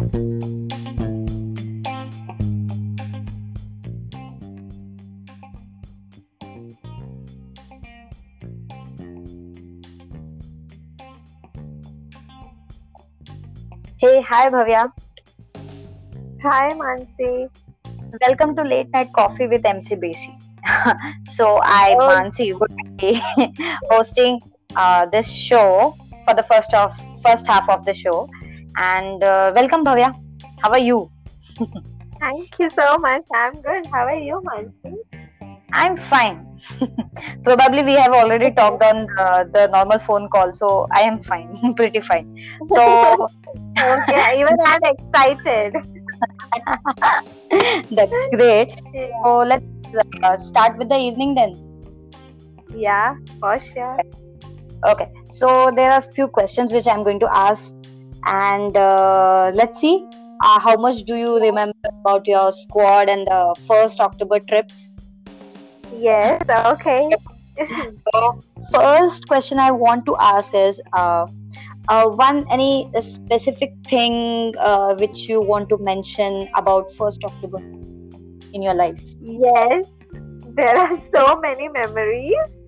Hey, hi Bhavya. Hi, Mansi. Welcome to Late Night Coffee with MC Basi. so I, Oh. Mansi, would be hosting uh, this show for the first of first half of the show. And uh, welcome, Bhavya. How are you? Thank you so much. I'm good. How are you, Mansi? I'm fine. Probably we have already talked on the, the normal phone call, so I am fine, pretty fine. So okay, even I'm excited. that's great. Yeah. So let's uh, start with the evening then. yeah, for sure. Okay, so there are few questions which I'm going to ask, and uh, let's see uh, how much do you remember about your squad and the first October trips. Yes, okay. So, first question I want to ask is, uh, uh, one any specific thing uh, which you want to mention about first October in your life? yes, there are so many memories.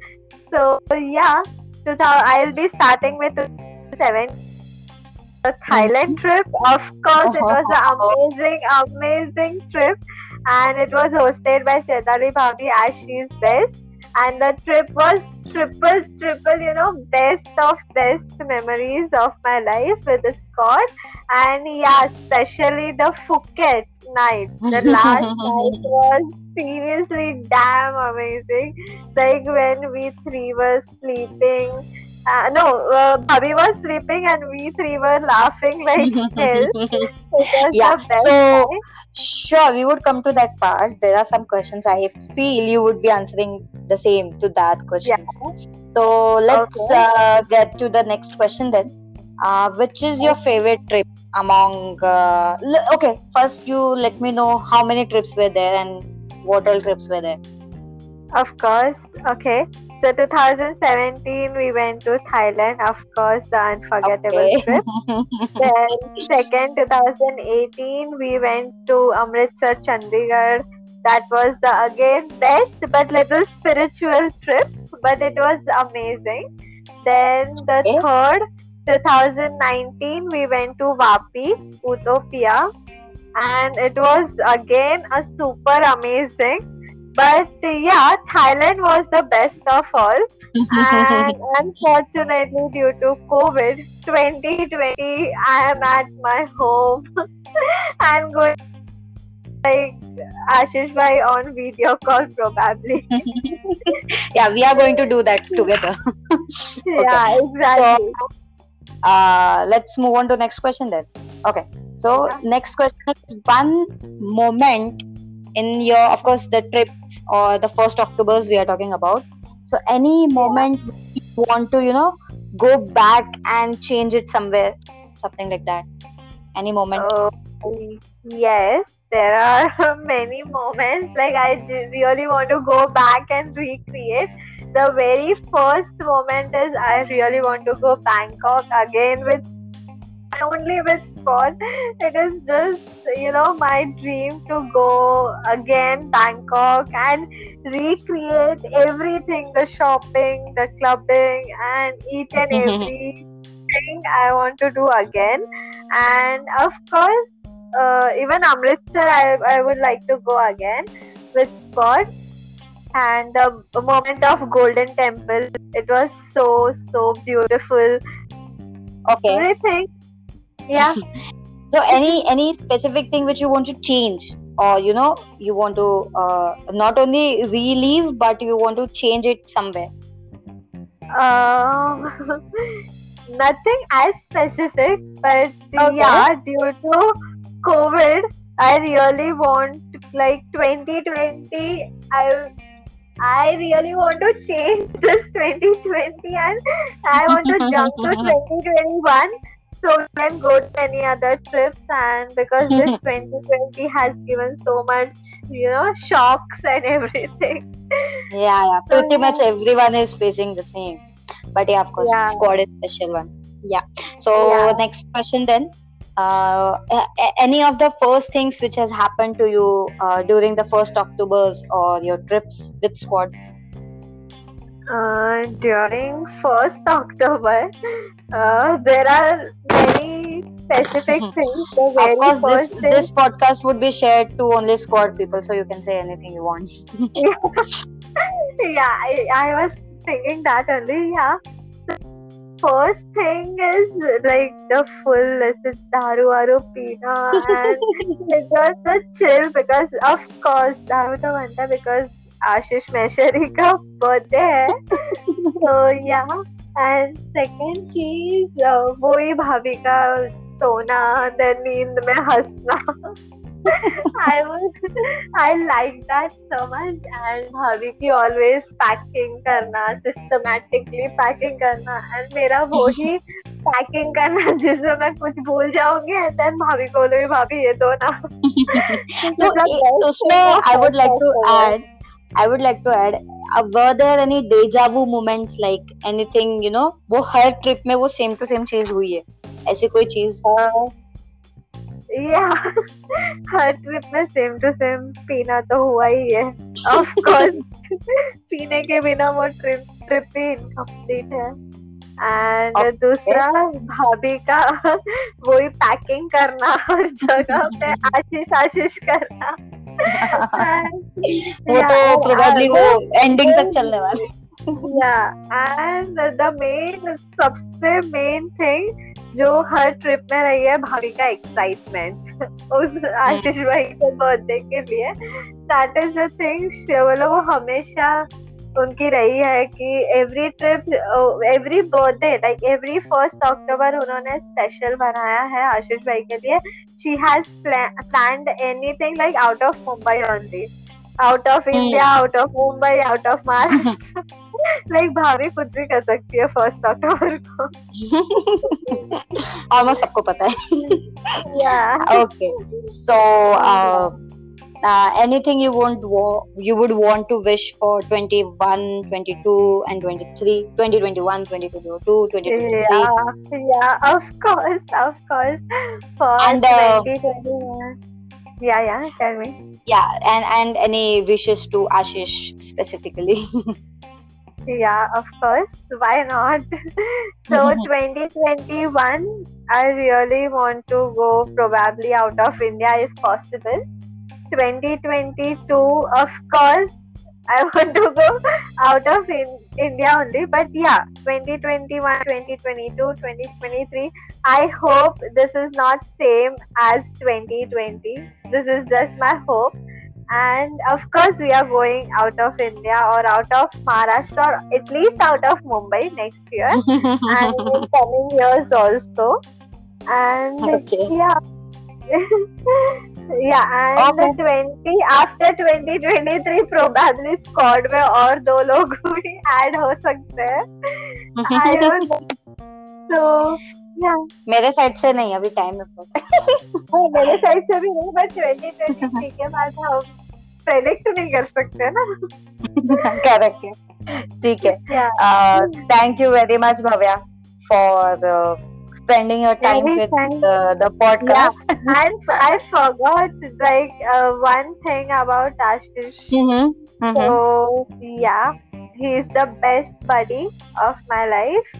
So, yeah, so I'll be starting with 2007. The Thailand mm-hmm. trip, of course, it was an uh-huh. amazing, amazing trip, and it was hosted by Chetali Bhabi as she's best. And the trip was triple, triple, you know, best of best memories of my life with the squad. And yeah, especially the Phuket night. The last night was seriously damn amazing. Like when we three were sleeping. Uh, no, uh, Bhabhi was sleeping and we three were laughing like hell. Yeah, so-. Sure, we would come to that part. There are some questions I feel you would be answering the same to that question. Yeah. So let's Okay. uh, get to the next question then. Uh, which is your favorite trip among? Uh, l- okay, first you let me know how many trips were there and what all trips were there. Of course. Okay. So 2017 we went to Thailand. Of course, the unforgettable Okay. trip. Then second 2018 we went to Amritsar, Chandigarh. That was the again best but little spiritual trip, but it was amazing. Then the Okay. third 2019 we went to Vapi, Utopia, and it was again a super amazing. But yeah, Thailand was the best of all and unfortunately due to covid 2020 i am at my home i'm going like ashish bhai on video call probably yeah, we are going to do that together. yeah exactly uh, let's move on to next question then. Okay. So Yeah. next question is one moment in your, of course, the trips or the first October's we are talking about. So any moment you want to, you know, go back and change it somewhere, something like that. Any moment? Oh, yes, there are many moments. Like i really want to go back and recreate. The very first moment is I really want to go Bangkok again with only with sport. It is just you know my dream to go again Bangkok and recreate everything the shopping, the clubbing, and each and every thing I want to do again and of course uh, even amritsar I, I would like to go again with sport and the moment of golden temple it was so so beautiful Okay. everything yeah So any any specific thing which you want to change, or you know, you want to uh, not only relive, but you want to change it somewhere. um, nothing as specific but Okay. yeah due to covid i really want like 2020 i I really want to change this 2020 and I want to jump to 2021 so can go to any other trips and because this 2020 has given so much you know shocks and everything Yeah, yeah. Pretty much everyone is facing the same. But yeah, of course, Yeah. squad is special one. Yeah. So Yeah. next question then. uh, any of the first things which has happened to you uh, during the first Octobers or your trips with squad? Uh, during first October, uh, there are many specific things. The very of course, this thing, this podcast would be shared to only squad people, so you can say anything you want. yeah, I, I was thinking that only. Yeah. The first thing is like the full list is daru waru pina and it was the chill because of course daru to banta because आशीष मैशरी का birthday है तो या and second चीज़ वही भाभी का सोना then नींद में हंसना I was I like that so much and भाभी की always packing करना systematically packing करना and मेरा वो ही packing करना जिससे मैं कुछ भूल जाऊँगी and then भाभी को बोलूँगी भाभी ये दो ना i- उसमें I would like to add, I would like to add, uh, were there any deja vu moments like anything, you know, वो हर ट्रिप में वो सेम टू सेम चीज़ हुई है? ऐसी कोई चीज़? या हर ट्रिप में सेम टू सेम पीना तो हुआ ही है. ऑफ़ कोर्स पीने के बिना वो ट्रिप ट्रिप ही इनकम्प्लीट है. And Okay. दूसरा भाभी का वही पैकिंग करना हर जगह पे आशीष आशीष करना. वो तो प्रोबेबली वो एंडिंग तक चलने वाले। या एंड द मेन सबसे मेन थिंग जो हर ट्रिप में रही है भाभी का एक्साइटमेंट उस आशीष भाई के बर्थडे के लिए दैट इज़ द थिंग वो हमेशा उनकी रही है कि every trip every birthday like every first October उन्होंने स्पेशल बनाया है आशीष भाई के लिए। She has planned anything like out of Mumbai only out of India out of Mumbai out of Maharashtra like भाभी कुछ भी कर सकती है फ़र्स्ट अक्टूबर को। ऑलमोस्ट सबको पता है। Yeah. Okay so uh, anything you want wa- you would want to wish for 21 22 and 23 2021 2022 2023 yeah yeah of course of course. For And, uh, 2021 yeah yeah tell me. Yeah and and any wishes to ashish specifically? Yeah of course why not? So 2021 i really want to go probably out of india if possible 2022 of course i want to go out of in- india only. But yeah 2021 2022 2023 i hope this is not same as 2020 this is just my hope. And of course we are going out of india or out of maharashtra or at least out of mumbai next year. And in coming years also. And okay. yeah yeah and Okay. 20 after 2023 probably squad में और दो लोग भी add हो सकते हैं। I don't so yeah. मेरे side से नहीं अभी टाइम है बहुत। हाँ, मेरे साइड से भी नहीं बट 2023 के बाद हम प्रेडिक्ट नहीं कर सकते ना। करेक्ट है। ठीक है। Thank you very much Bhavya for spending your time with uh, the podcast and I forgot like uh, one thing about Ashish Mhm, mhm. So yeah, he is the best buddy of my life,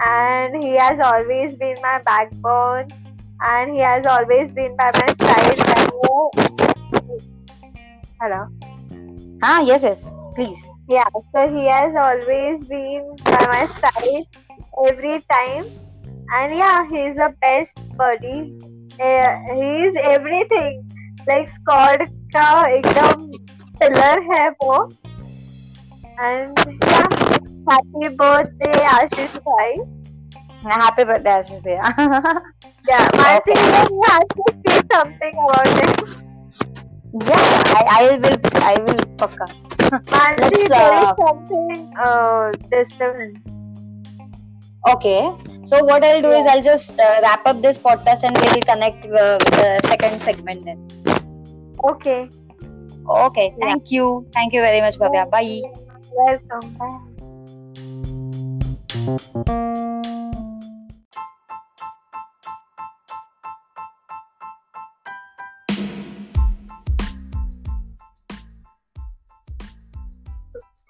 and he has always been my backbone, and he has always been by my side. Hello. ah yes yes please Yeah, so he has always been by my side every time, and yeah, he is the best buddy. Uh, he is everything. Like squad का एकदम pillar है वो. And yeah, happy birthday Ashish bhai. happy birthday ashish bhaiya Yeah, Mansi you have to say something about it. yeah i i will i will pakka Mansi, Let's, there is uh, something uh, disturbance. Okay. So what I'll do yeah. is I'll just uh, wrap up this podcast and we'll connect uh, the second segment then. Okay. Okay. Yeah. Thank you. Thank you very much, Bhavya. Bye. Welcome. Bye.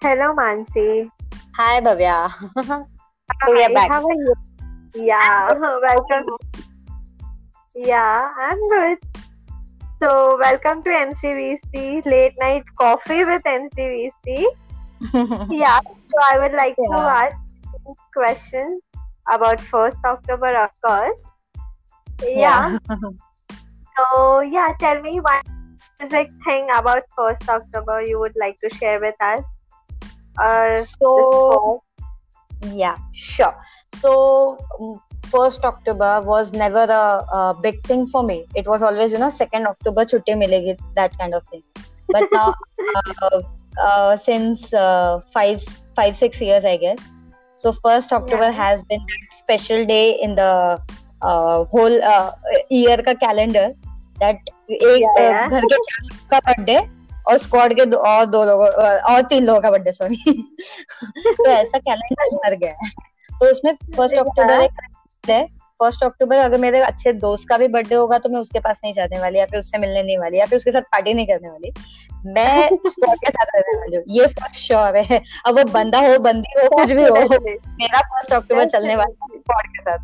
Hello, Mansi. Hi, Bhavya. so we are back. How are you? Yeah, welcome. Yeah, I'm good. So, welcome to MCVC Late Night Coffee with MCVC. Yeah, so I would like to ask questions about 1st October, of course. Yeah. So, yeah, tell me one specific thing about 1st October you would like to share with us. Or so yeah, sure. So mm, first October was never a, a big thing for me. It was always you know second October chutti milegi that kind of thing. But now uh, uh, since uh, five five six years I guess. So first October Yeah. has been that special day in the uh, whole uh, year का calendar that एक Yeah, uh, yeah. घर के चार लोगों का birthday और squad के दो, और दो लोगों और तीन लोगों का बर्थडे सॉरी तो ऐसा कैलेंडर भर गया। है तो उसमें फ़र्स्ट अक्टूबर एक है फ़र्स्ट अक्टूबर अगर मेरे अच्छे दोस्त का भी बर्थडे होगा तो मैं उसके पास नहीं जाने वाली या फिर उससे मिलने नहीं वाली या फिर उसके साथ पार्टी नहीं करने वाली। मैं स्क्वाड के साथ रहने वाली हूँ ये फ़र्स्ट श्योर है। अब वो बंदा हो बंदी हो कुछ भी हो मेरा फ़र्स्ट अक्टूबर चलने वाला है स्क्वाड के साथ।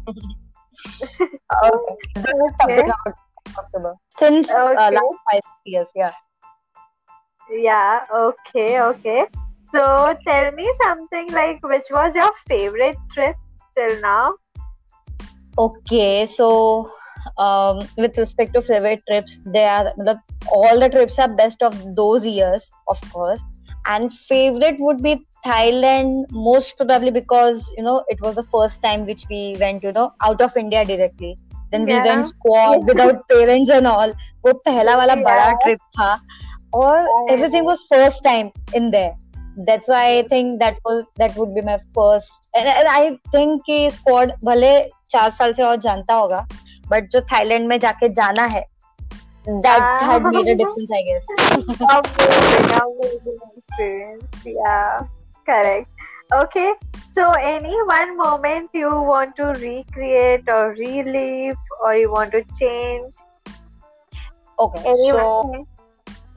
October since last five years या Yeah, okay, okay. So tell me something like which was your favorite trip till now? Okay, so um, with respect to favorite trips, they are matlab, all the trips are best of those years, of course. And favorite would be Thailand, most probably because you know it was the first time which we went, you know, out of India directly. Then we Yeah. went squad without parents and all. वो पहला वाला बड़ा Yeah. Trip था और Yeah. everything was first time in there. That's why I think that was that would be my first. And, and I think कि squad भले चार साल से और जानता होगा बट जो थाईलैंड में जाके जाना है that Ah. had made a difference I guess. Amazing, amazing experience. Yeah, correct. Okay, so any one moment you want to recreate or relive or you want to change? Okay, Any so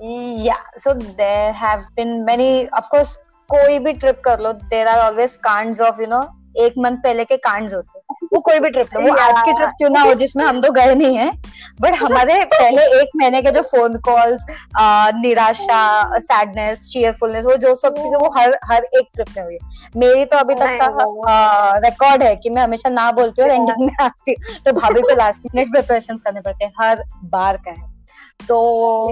yeah, so there have been many. Of course, कोई भी trip कर लो there are always counts of you know एक month पहले के कांड्स होते हैं। वो कोई भी ट्रिप लो। वो आज की ट्रिप क्यों ना हो जिसमें हम तो गए नहीं है। बट हमारे पहले एक महीने के जो फ़ोन कॉल्स निराशा सैडनेस चीयरफुलनेस वो जो सब चीज़ें वो हर हर एक ट्रिप में हुई। मेरी तो अभी तक का रिकॉर्ड है कि मैं हमेशा ना बोलती हूँ और एंडिंग में आती हूँ। तो भाभी को लास्ट मिनट प्रिपरेशन करने पड़ते हैं हर बार का है। तो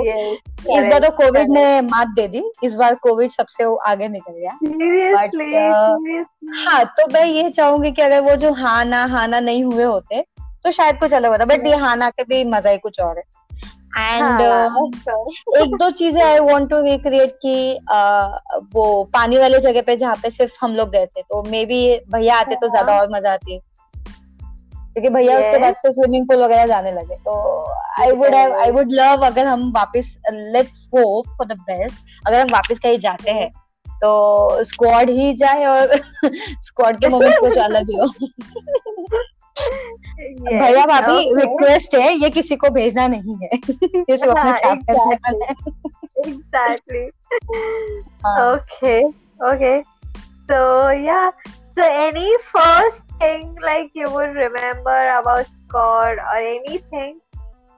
इस बार तो कोविड ने मात दे दी। इस बार कोविड सबसे आगे निकल गया। Seriously, uh, हाँ तो मैं ये चाहूँगी कि अगर वो जो हाँ ना हाँ नहीं हुए होते तो शायद कुछ अलग होता। बट ये हाँ ना के भी मज़ा ही कुछ और है। एंड हाँ, of एक दो चीज़ें आई वॉन्ट टू रिक्रिएट कि वो पानी वाले जगह पे जहाँ पे सिर्फ़ हम लोग गए थे तो मे बी भैया आते तो ज़्यादा और मज़ा आती। क्योंकि भैया उसके बाद से स्विमिंग पूल वगैरह जाने लगे तो I would I would love अगर हम वापस let's hope for the best अगर हम वापस कहीं जाते हैं तो स्क्वाड ही जाए और स्क्वाड के मोमेंट्स कुछ अलग ही हो Yes, भैया भाभी okay. रिक्वेस्ट है ये किसी को भेजना नहीं है ये सब अपने छाप पे है। हाँ। Okay, okay. So yeah. So any first thing like you would remember about Scott or anything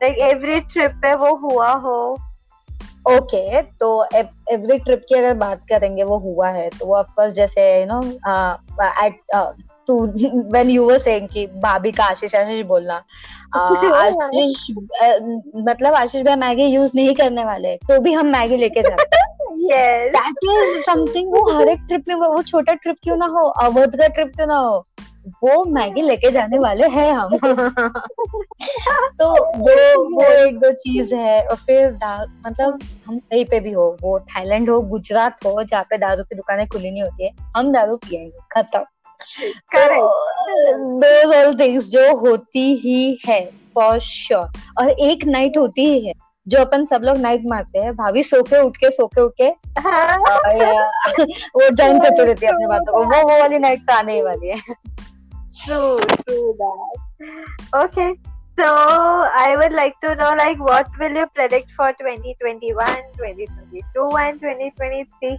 like every trip पे वो हुआ हो. ओके तो एवरी ट्रिप की अगर बात करेंगे वो हुआ है तो वो ऑफकोर्स जैसे you know at to when you were saying कि भाभी का आशीष आशीष बोलना आशीष मतलब आशीष भाई मैगी यूज़ नहीं करने वाले तो भी हम मैगी लेके जाते Yes. इज़ समथिंग वो हर एक ट्रिप में वो वो छोटा ट्रिप क्यों ना हो अवध का ट्रिप क्यों ना हो वो मैगी लेके जाने वाले हैं हम। तो वो वो एक दो चीज़ है और फिर मतलब हम कहीं पे भी हो वो थाईलैंड हो गुजरात हो जहाँ पे दारू की दुकानें खुली नहीं होती है हम दारू पियेंगे खत्म. दोज ऑल थिंग्स जो होती ही है फॉर श्योर और एक नाइट होती ही है जो अपन सब लोग नाइट मारते हैं भाभी सो के उठ के सो के उठ के हाँ. वो ज्वाइन करते रहती है अपनी बातों को। वो वो वाली नाइट तो आने ही वाली है। True, true that. Okay. So I would like to know like what will you predict for 2021, 2022 and 2023?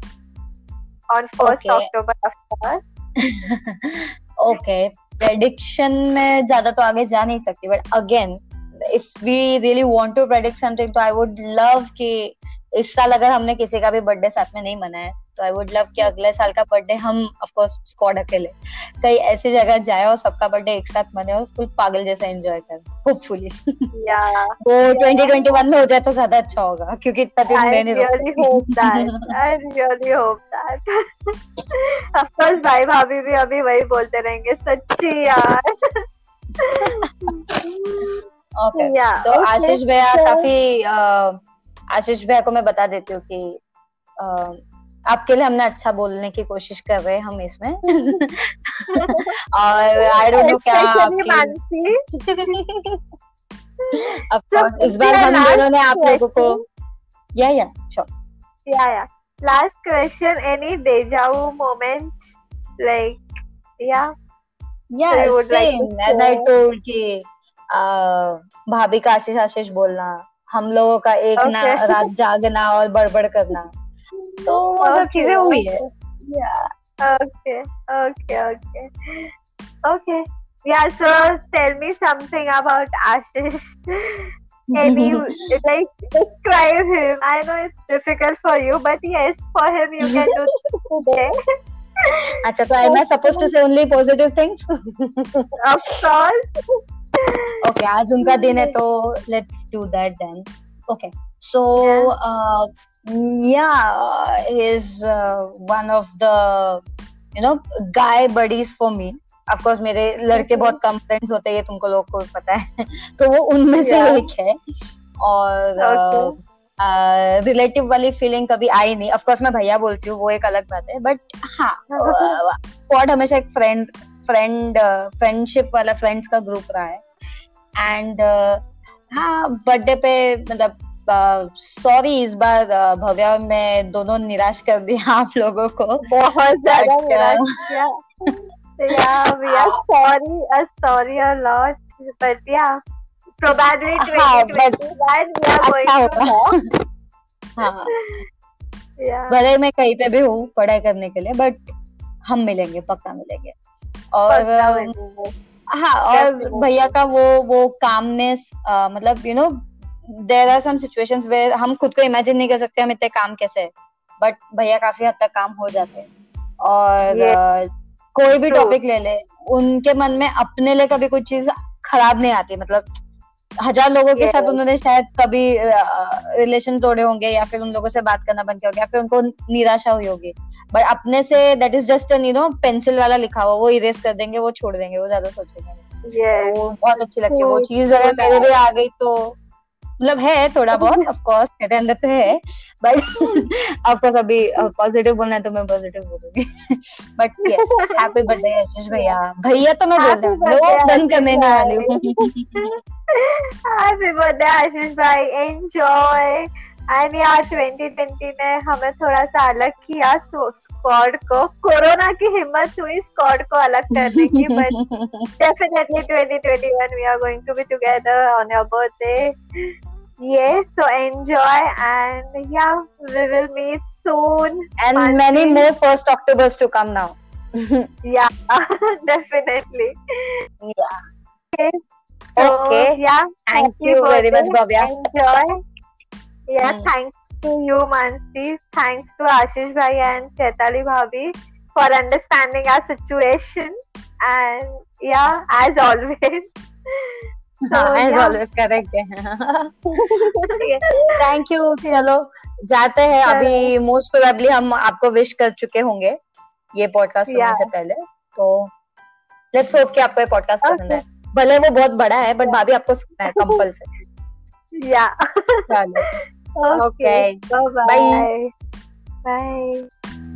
on 1st Okay. October, of course. Okay prediction में ज़्यादा तो आगे जा नहीं सकती but again if we really want to predict something तो I would love कि इस साल अगर हमने किसी का भी बर्थडे साथ में नहीं मनाया तो आई वुड लव कि अगले साल का बर्थडे हम ऑफ़ कोर्स स्क्वाड अकेले कहीं ऐसी जगह जाए और सबका बर्थडे एक साथ मने और फुल पागल जैसा एंजॉय कर होपफुली. वो 2021 में हो जाए तो ज़्यादा अच्छा होगा क्योंकि इतना दिन I मैं नहीं hope that. I really hope that. of course, भाई भाभी भी अभी वही बोलते रहेंगे सच्ची यार. ओके तो आशीष भैया काफ़ी आशीष भैया को मैं बता देती हूँ कि आपके लिए हमने अच्छा बोलने की कोशिश कर रहे हैं हम इसमें और आई डोंट नो क्या Mansi. of इस बार हम दोनों ने आप लोगों को या या sure yeah. Last question. Any deja vu moment? Like, yeah. या like same as I told कि भाभी का आशीष आशीष बोलना हम लोगों का एक okay. ना रात जागना और बड़बड़ करना तो वो okay. सब चीज़ें हुई है। आज उनका दिन है तो let's do that then okay so yeah, he's uh, one of the you know guy buddies for me. Of course, मेरे लड़के. बहुत कम फ्रेंड्स होते हैं ये तुमको लोग को पता है। तो वो उनमें से एक है। और रिलेटिव वाली फीलिंग कभी आई नहीं। ऑफ़ कोर्स मैं भैया बोलती हूँ वो एक अलग बात है। बट हाँ स्क्वाड हमेशा एक फ्रेंड फ्रेंड फ्रेंडशिप वाला फ्रेंड्स का ग्रुप रहा है। एंड हाँ बर्थडे पे मतलब सॉरी इस बार भव्या में दोनों निराश कर दिया आप लोगों को। बहुत ज़्यादा निराश किया. yeah, we are sorry, uh, sorry a lot, but yeah, probably हाँ, 2021 we are going अच्छा to हाँ। भले मैं कहीं पे भी हूँ पढ़ाई करने के लिए बट हम मिलेंगे पक्का मिलेंगे। और. हाँ और भैया का वो वो कामनेस मतलब you know there are some situations where हम खुद को इमेजिन नहीं कर सकते हम इतने काम कैसे है। बट भैया काफ़ी हद तक काम हो जाते हैं। और Yeah. uh, कोई भी टॉपिक ले ले उनके मन में अपने लिए कभी कोई चीज़ खराब नहीं आती। मतलब हज़ार लोगों के Yes. साथ उन्होंने शायद कभी रिलेशन तोड़े होंगे या फिर उन लोगों से बात करना बंद किया होगा या फिर उनको निराशा हुई होगी। बट अपने से that is just an you know pencil वाला लिखा हुआ वो इरेज कर देंगे वो छोड़ देंगे वो ज़्यादा सोचेंगे। Yes, वो बहुत अच्छी लगती है वो चीज़ अगर मेरे. लिए आ गई तो मतलब है थोड़ा बहुत ऑफ़ कोर्स मेरे अंदर तो है बट ऑफ़ कोर्स अभी पॉजिटिव बोलना है तो मैं पॉजिटिव बोलूँगी। But yes happy birthday Ashish भैया। भैया तो मैं बोल रही हूँ बंद करने नहीं वाली। हूँ happy birthday आशीष भाई enjoy and यार 2020 ने हमें थोड़ा सा अलग किया स्क्वाड को। कोरोना की हिम्मत हुई स्क्वाड को अलग करने की but definitely 2021 we are going to be together on your birthday yes so enjoy and yeah we will meet soon and Mansi. many more first Octobers to come now. yeah definitely yeah. so Okay. yeah Thank happy you very much. Bhavya. enjoy yeah Hmm. thanks to you mansi thanks to ashish bhai and chaitali Bhabi for understanding our situation and yeah as always so हाँ, thank you चलो जाते हैं अभी most probably हम आपको wish कर चुके होंगे ये पॉडकास्ट सुनने से पहले तो लेट्स होप कि आपको ये पॉडकास्ट पसंद है। भले वो बहुत बड़ा है बट भाभी आपको सुनना है कंपल्सरी yeah चलो। Okay, Okay. bye Bye. bye bye